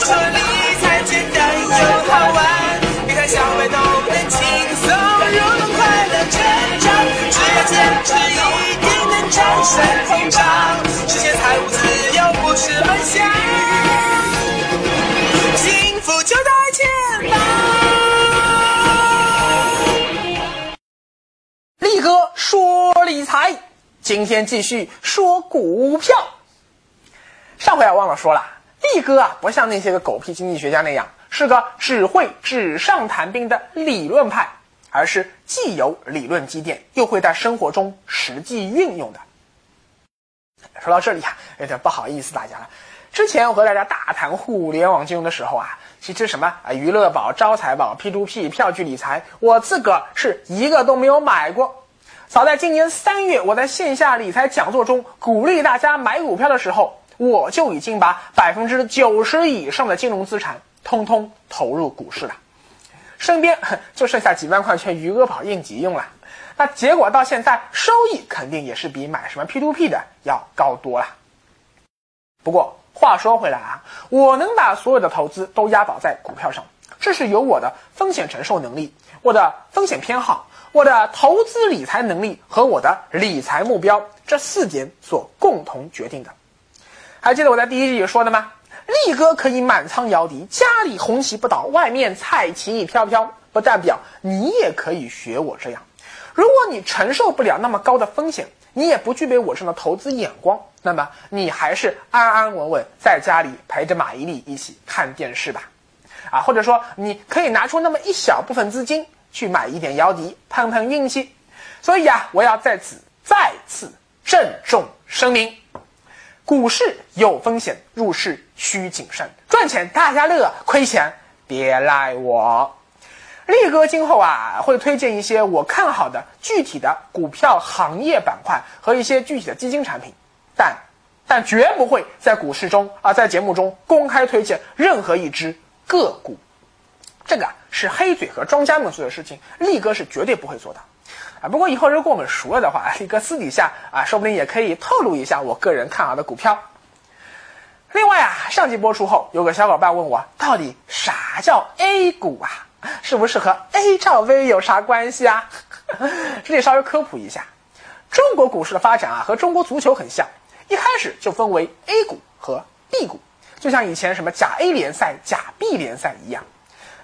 说理财简单又好玩，理财消费都能轻松入门，快乐成长。只要坚持，一定能战胜通胀，实现财务自由不是梦想，幸福就在前方。力哥说理财，今天继续说股票。上回啊忘了说了，力哥啊不像那些个狗屁经济学家那样是个只会纸上谈兵的理论派，而是既有理论积淀，又会在生活中实际运用的。说到这里啊，有点不好意思大家了。之前我和大家大谈互联网金融的时候啊，其实什么啊娱乐宝、招财宝、P2P、票据理财，我自个儿是一个都没有买过。早在今年三月，我在线下理财讲座中鼓励大家买股票的时候，我就已经把百分之九十以上的金融资产通通投入股市了，身边 就剩下几万块钱余额宝应急用了。那结果到现在收益肯定也是比买什么 P to P 的要高多了。不过话说回来啊，我能把所有的投资都押宝在股票上，这是由我的风险承受能力、我的风险偏好、我的投资理财能力和我的理财目标这四点所共同决定的。还记得我在第一集说的吗？力哥可以满仓摇笛，家里红旗不倒，外面菜旗飘飘，不代表你也可以学我这样。如果你承受不了那么高的风险，你也不具备我这样的投资眼光，那么你还是安安稳稳在家里陪着马伊琍一起看电视吧。啊，或者说你可以拿出那么一小部分资金去买一点摇笛，碰碰运气。所以啊，我要在此再次郑重声明。股市有风险，入市需谨慎。赚钱大家乐，亏钱别赖我。力哥今后啊会推荐一些我看好的具体的股票行业板块和一些具体的基金产品，但但绝不会在股市中啊在节目中公开推荐任何一只个股。这个啊是黑嘴和庄家们做的事情，力哥是绝对不会做的。啊，不过以后如果我们熟了的话，力哥私底下啊，说不定也可以透露一下我个人看好的股票。另外啊，上集播出后，有个小伙伴问我，到底啥叫 A 股啊？是不是和 A 罩杯有啥关系啊？这里稍微科普一下，中国股市的发展啊，和中国足球很像，一开始就分为 A 股和 B 股，就像以前什么甲 A 联赛、甲 B 联赛一样。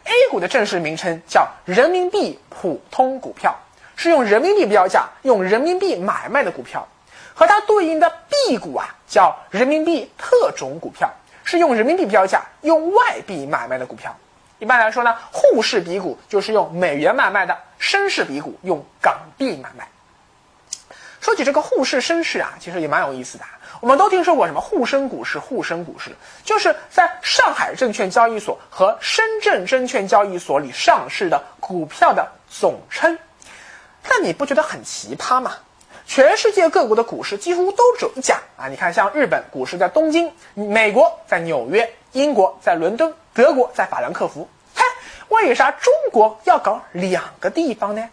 A 股的正式名称叫人民币普通股票，是用人民币标价、用人民币买卖的股票，和它对应的 B 股啊叫人民币特种股票，是用人民币标价、用外币买卖的股票。一般来说呢，沪市比股就是用美元买卖的，深市比股用港币买卖。说起这个沪市、深市啊，其实也蛮有意思的。我们都听说过什么沪深股市、沪深股市，就是在上海证券交易所和深圳证券交易所里上市的股票的总称。但你不觉得很奇葩吗？全世界各国的股市几乎都只有一家啊！你看，像日本股市在东京，美国在纽约，英国在伦敦，德国在法兰克福。嗨，为啥中国要搞两个地方呢？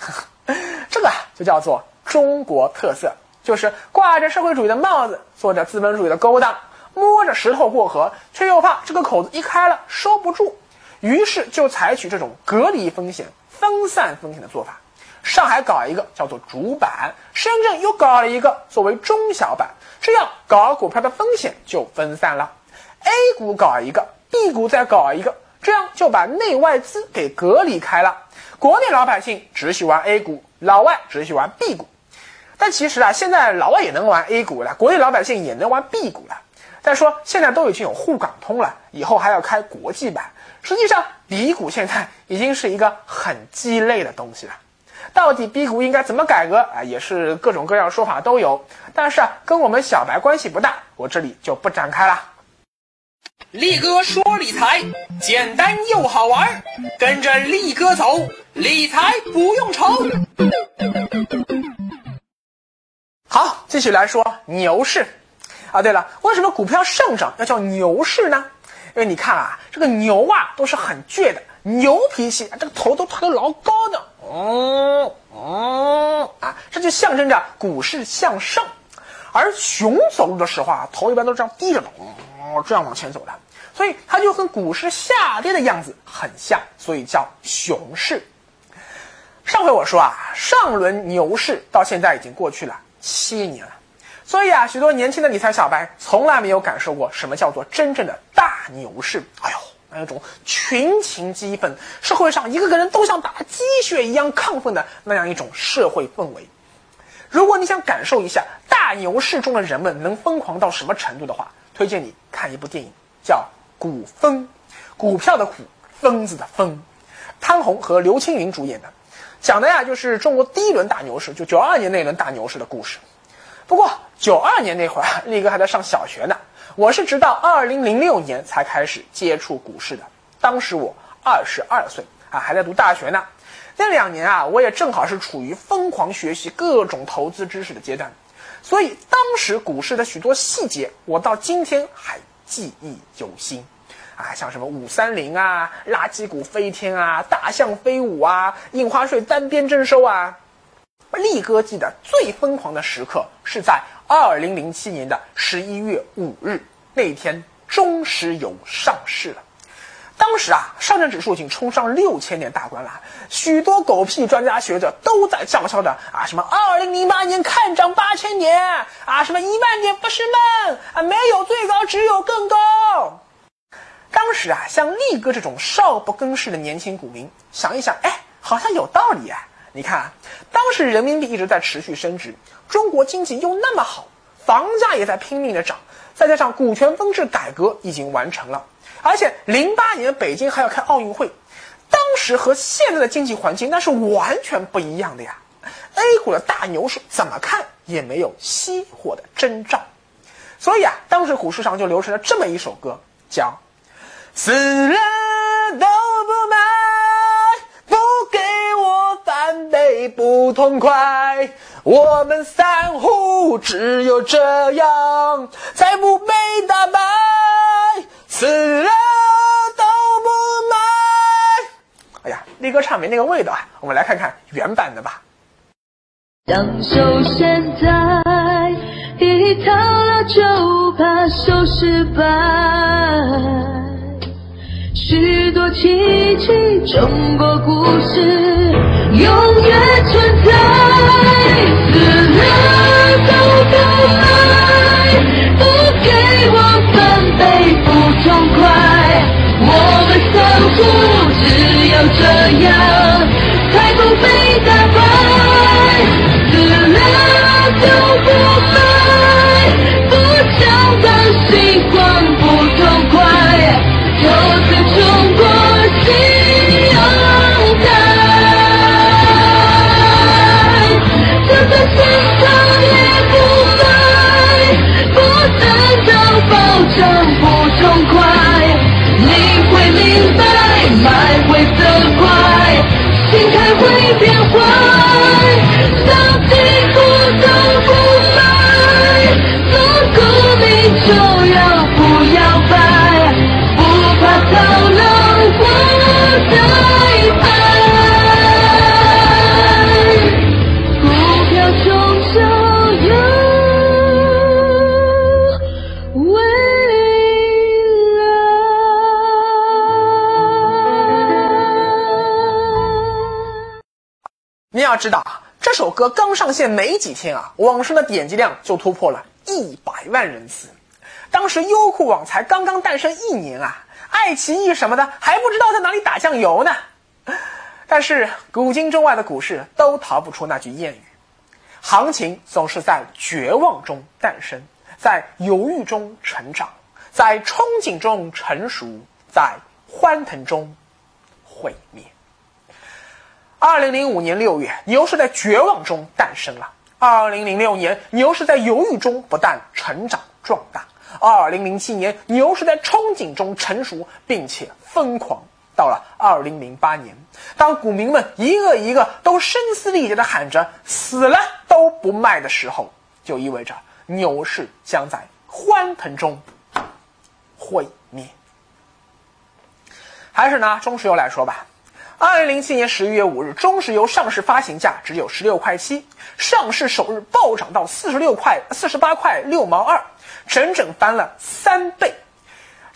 这个啊，就叫做中国特色，就是挂着社会主义的帽子，做着资本主义的勾当，摸着石头过河，却又怕这个口子一开了收不住，于是就采取这种隔离风险、分散风险的做法。上海搞一个叫做主板，深圳又搞了一个作为中小板，这样搞股票的风险就分散了。A 股搞一个，B 股再搞一个，这样就把内外资给隔离开了。国内老百姓只喜欢 A 股，老外只喜欢 B 股。但其实啊，现在老外也能玩 A 股了，国内老百姓也能玩 B 股了。再说现在都已经有沪港通了，以后还要开国际版。实际上，B 股现在已经是一个很鸡肋的东西了。到底 B 股应该怎么改革啊？也是各种各样说法都有，但是啊，跟我们小白关系不大，我这里就不展开了。力哥说理财简单又好玩，跟着力哥走，理财不用愁。好，继续来说牛市。啊，对了，为什么股票上涨要叫牛市呢？因为你看啊，这个牛啊都是很倔的，牛脾气，这个头都抬得老高的。哦哦啊，这就象征着股市向上，而熊走路的时候啊，头一般都是这样低着的，哦，这样往前走的，所以它就跟股市下跌的样子很像，所以叫熊市。上回我说啊，上轮牛市到现在已经过去了七年了，所以啊，许多年轻的理财小白从来没有感受过什么叫做真正的大牛市。哎呦，那种群情激愤，社会上一个个人都像打了鸡血一样亢奋的那样一种社会氛围。如果你想感受一下大牛市中的人们能疯狂到什么程度的话，推荐你看一部电影，叫《股疯》，股票的股，疯子的疯，潘虹和刘青云主演的，讲的呀就是中国第一轮大牛市，就九二年那轮大牛市的故事。不过九二年那会儿，力哥还在上小学呢，我是直到二零零六年才开始接触股市的，当时我二十二岁啊，还在读大学呢。那两年啊，我也正好是处于疯狂学习各种投资知识的阶段，所以当时股市的许多细节，我到今天还记忆犹新，啊，像什么五三零啊、垃圾股飞天啊、大象飞舞啊、印花税单边征收啊。力哥记得最疯狂的时刻是在二零零七年的十一月五日那天，中石油上市了。当时啊，上证指数已经冲上六千点大关了，许多狗屁专家学者都在叫嚣着啊，什么二零零八年看涨八千点啊，什么一万点不是梦啊，没有最高，只有更高。当时啊，像力哥这种少不更事的年轻股民，想一想，哎，好像有道理啊。你看，当时人民币一直在持续升值，中国经济又那么好，房价也在拼命的涨，再加上股权分置改革已经完成了。而且零八年北京还要开奥运会，当时和现在的经济环境那是完全不一样的呀。A 股的大牛市怎么看也没有熄火的征兆，所以啊，当时股市上就流传了这么一首歌，叫“死了都不卖，不给我不痛快，我们散户只有这样才不被打败。”死了都不卖。哎呀，力哥唱没那个味道啊！我们来看看原版的吧。享受现在，一套了就怕收失败。许多奇迹，中国故事永远存在。死了都不股票终究有。你要知道啊，这首歌刚上线没几天啊，网上的点击量就突破了一百万人次。当时优酷网才刚刚诞生一年啊，爱奇艺什么的还不知道在哪里打酱油呢。但是古今中外的股市都逃不出那句谚语：行情总是在绝望中诞生，在犹豫中成长，在憧憬中成熟，在欢腾中毁灭。二零零五年六月，牛市在绝望中诞生了；二零零六年，牛市在犹豫中不但成长壮大；二零零七年，牛市在憧憬中成熟，并且疯狂。到了二零零八年，当股民们一个一个都声嘶力竭地喊着“死了都不卖”的时候，就意味着牛市将在欢腾中毁灭。还是拿中石油来说吧，二零零七年十一月五日，中石油上市发行价只有十六块七，上市首日暴涨到四十六块四十八块六毛二，整整翻了三倍。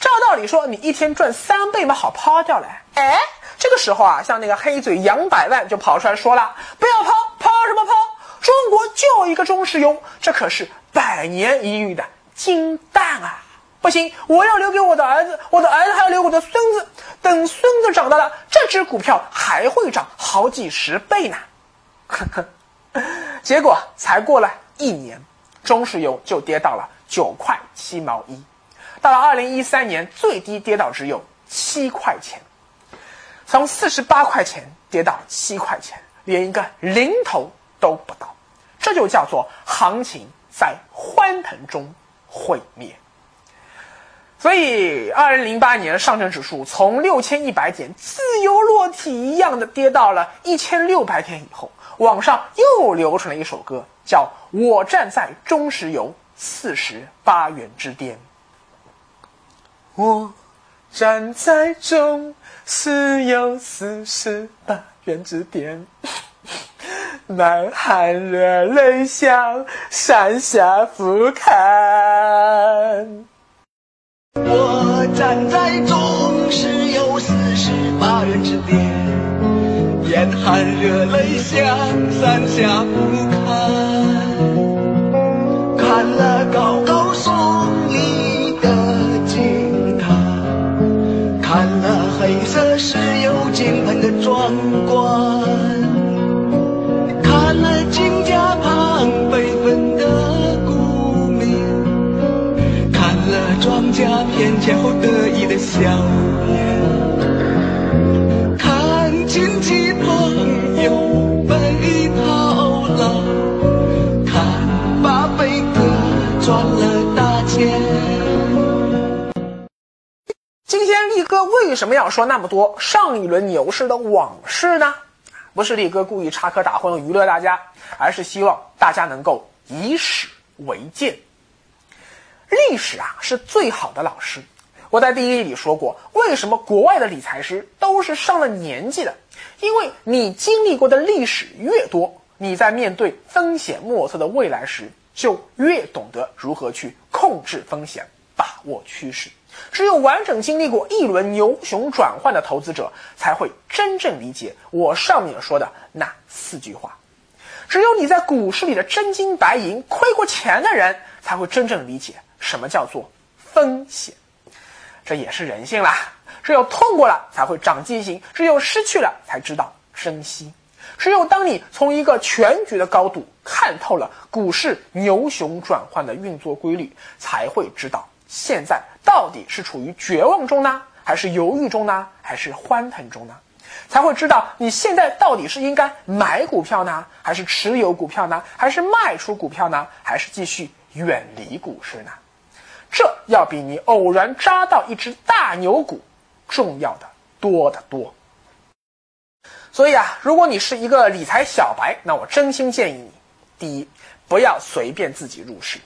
照道理说，你一天赚三倍嘛，好抛掉了。哎，这个时候啊，像那个黑嘴杨百万就跑出来说了：“不要抛，抛什么抛？中国就一个中石油，这可是百年一遇的金蛋啊！不行，我要留给我的儿子，我的儿子还要留我的孙子。等孙子长大了，这只股票还会涨好几十倍呢。”呵呵，结果才过了一年，中石油就跌到了九块七毛一。到了二零一三年，最低跌到只有七块钱，从四十八块钱跌到七块钱，连一个零头都不到，这就叫做行情在欢腾中毁灭。所以，二零零八年上证指数从六千一百点自由落体一样的跌到了一千六百点以后，网上又流传了一首歌，叫《我站在中石油四十八元之巅》。我站在中石油四十八元之巅，满含热泪向山下俯瞰。我站在中石油四十八元之巅，眼含热泪向山下俯瞰，看了高看了黑色石油井喷的壮观，看了金家旁悲愤的鼓鸣。看了庄稼田前后得意的笑脸，今天力哥为什么要说那么多上一轮牛市的往事呢？不是力哥故意插科打诨娱乐大家，而是希望大家能够以史为鉴。历史啊是最好的老师。我在第一里说过，为什么国外的理财师都是上了年纪的？因为你经历过的历史越多，你在面对风险莫测的未来时，就越懂得如何去控制风险、把握趋势。只有完整经历过一轮牛熊转换的投资者，才会真正理解我上面说的那四句话。只有你在股市里的真金白银亏过钱的人，才会真正理解什么叫做风险。这也是人性啦。只有痛过了，才会长记性；只有失去了，才知道珍惜。只有当你从一个全局的高度看透了股市牛熊转换的运作规律，才会知道现在到底是处于绝望中呢，还是犹豫中呢，还是欢腾中呢？才会知道你现在到底是应该买股票呢，还是持有股票呢，还是卖出股票呢，还是继续远离股市呢？这要比你偶然扎到一只大牛股重要的多得多。所以啊，如果你是一个理财小白，那我真心建议你：第一，不要随便自己入市。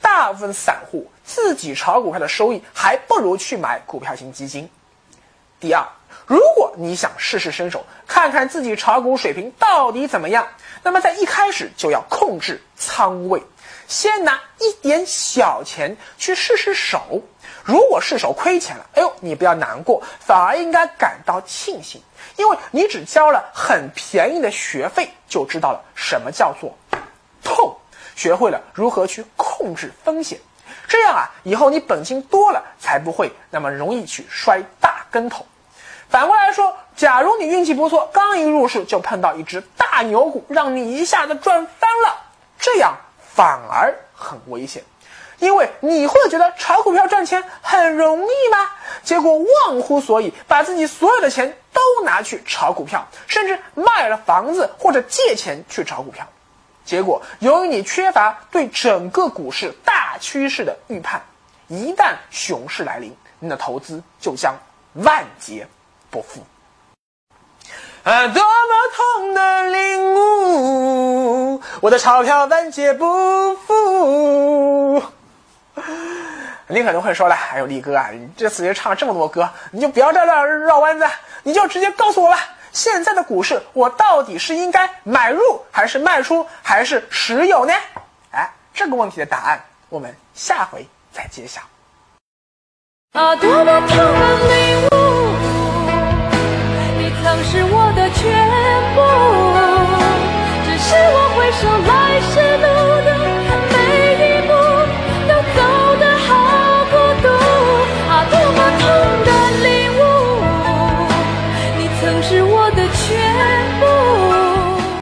大部分散户自己炒股票的收益，还不如去买股票型基金。第二，如果你想试试身手，看看自己炒股水平到底怎么样，那么在一开始就要控制仓位，先拿一点小钱去试试手。如果试手亏钱了，哎呦，你不要难过，反而应该感到庆幸，因为你只交了很便宜的学费，就知道了什么叫做痛，学会了如何去控控制风险。这样啊，以后你本金多了，才不会那么容易去摔大跟头。反过来说，假如你运气不错，刚一入市就碰到一只大牛股，让你一下子赚翻了，这样反而很危险，因为你会觉得炒股票赚钱很容易吗？结果忘乎所以，把自己所有的钱都拿去炒股票，甚至卖了房子或者借钱去炒股票。结果，由于你缺乏对整个股市大趋势的预判，一旦熊市来临，你的投资就将万劫不复。啊，多么痛的领悟！我的钞票万劫不复。你可能会说了，哎呦，力哥啊，你这次也唱了这么多歌，你就不要在这绕弯子，你就直接告诉我吧，现在的股市，我到底是应该买入还是卖出，还是持有呢？哎，这个问题的答案，我们下回再揭晓。啊，多么痛的领悟，你曾是我的全部，只是我回首来。